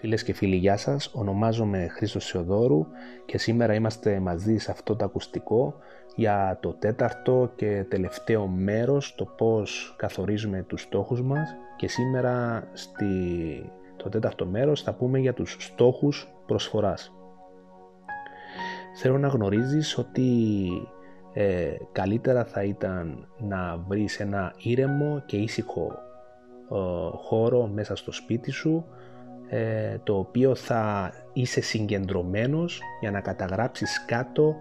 Φίλες και φίλοι, γεια σας. Ονομάζομαι Χρήστος Σεοδόρου και σήμερα είμαστε μαζί σε αυτό το ακουστικό για το τέταρτο και τελευταίο μέρος, το πώς καθορίζουμε τους στόχους μας και σήμερα στη... το τέταρτο μέρος θα πούμε για τους στόχους προσφοράς. Θέλω να γνωρίζεις ότι ε, καλύτερα θα ήταν να βρεις ένα ήρεμο και ήσυχο ε, χώρο μέσα στο σπίτι σου ε, το οποίο θα είσαι συγκεντρωμένος για να καταγράψεις κάτω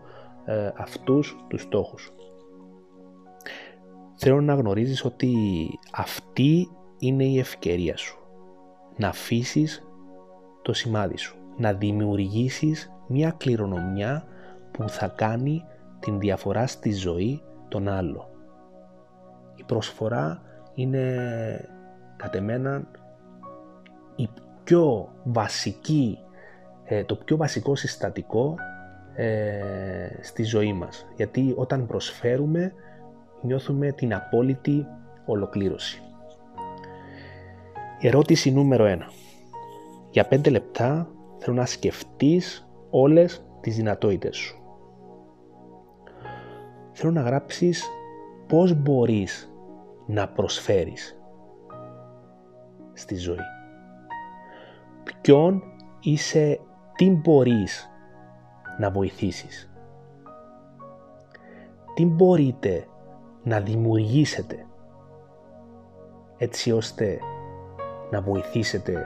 ε, αυτούς τους στόχους. Θέλω να γνωρίζεις ότι αυτή είναι η ευκαιρία σου. Να αφήσεις το σημάδι σου. Να δημιουργήσεις μια κληρονομιά που θα κάνει την διαφορά στη ζωή των άλλων. Η προσφορά είναι κατ' εμένα η πιο βασική, ε, το πιο βασικό συστατικό ε, στη ζωή μας. Γιατί όταν προσφέρουμε νιώθουμε την απόλυτη ολοκλήρωση. Ερώτηση νούμερο 1. Για 5 λεπτά θέλω να σκεφτείς όλες τις δυνατότητες σου. Θέλω να γράψεις πώς μπορείς να προσφέρεις στη ζωή ποιον είσαι, τι μπορείς να βοηθήσεις. Τι μπορείτε να δημιουργήσετε έτσι ώστε να βοηθήσετε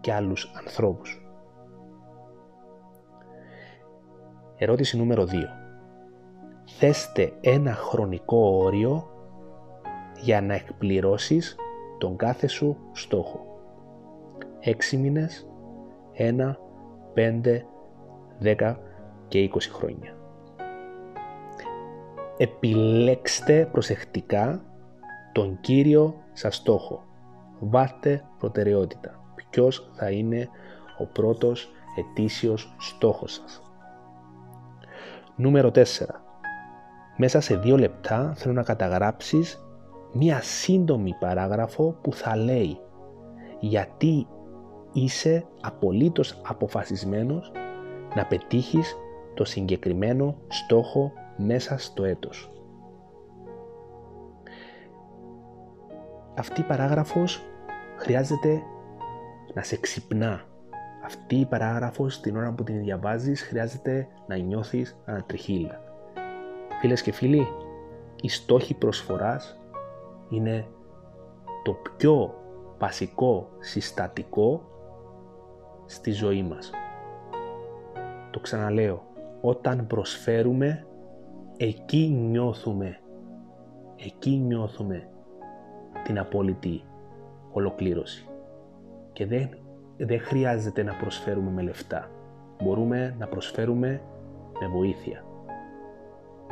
και άλλους ανθρώπους. Ερώτηση νούμερο 2. Θέστε ένα χρονικό όριο για να εκπληρώσεις τον κάθε σου στόχο. 6 μήνες, 1, 5, 10 και 20 χρόνια. Επιλέξτε προσεκτικά τον κύριο σας στόχο. Βάστε προτεραιότητα. Ποιος θα είναι ο πρώτος ετήσιος στόχος σας. Νούμερο 4. Μέσα σε δύο λεπτά θέλω να καταγράψεις μία σύντομη παράγραφο που θα λέει γιατί είσαι απολύτως αποφασισμένος να πετύχεις το συγκεκριμένο στόχο μέσα στο έτος. Αυτή η παράγραφος χρειάζεται να σε ξυπνά. Αυτή η παράγραφος την ώρα που την διαβάζεις χρειάζεται να νιώθεις ανατριχίλα. Φίλες και φίλοι, οι στόχοι προσφοράς είναι το πιο βασικό συστατικό στη ζωή μας. Το ξαναλέω, όταν προσφέρουμε, εκεί νιώθουμε, εκεί νιώθουμε την απόλυτη ολοκλήρωση. Και δεν, δεν χρειάζεται να προσφέρουμε με λεφτά. Μπορούμε να προσφέρουμε με βοήθεια.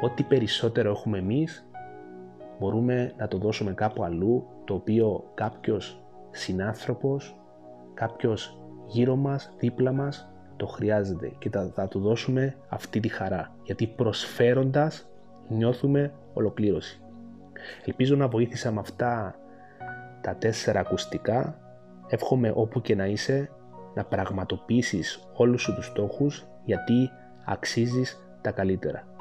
Ό,τι περισσότερο έχουμε εμείς, μπορούμε να το δώσουμε κάπου αλλού, το οποίο κάποιος συνάνθρωπος, κάποιος γύρω μας, δίπλα μας, το χρειάζεται και θα, θα του δώσουμε αυτή τη χαρά. Γιατί προσφέροντας νιώθουμε ολοκλήρωση. Ελπίζω να βοήθησα με αυτά τα τέσσερα ακουστικά. Εύχομαι όπου και να είσαι να πραγματοποιήσεις όλους σου τους στόχους γιατί αξίζεις τα καλύτερα.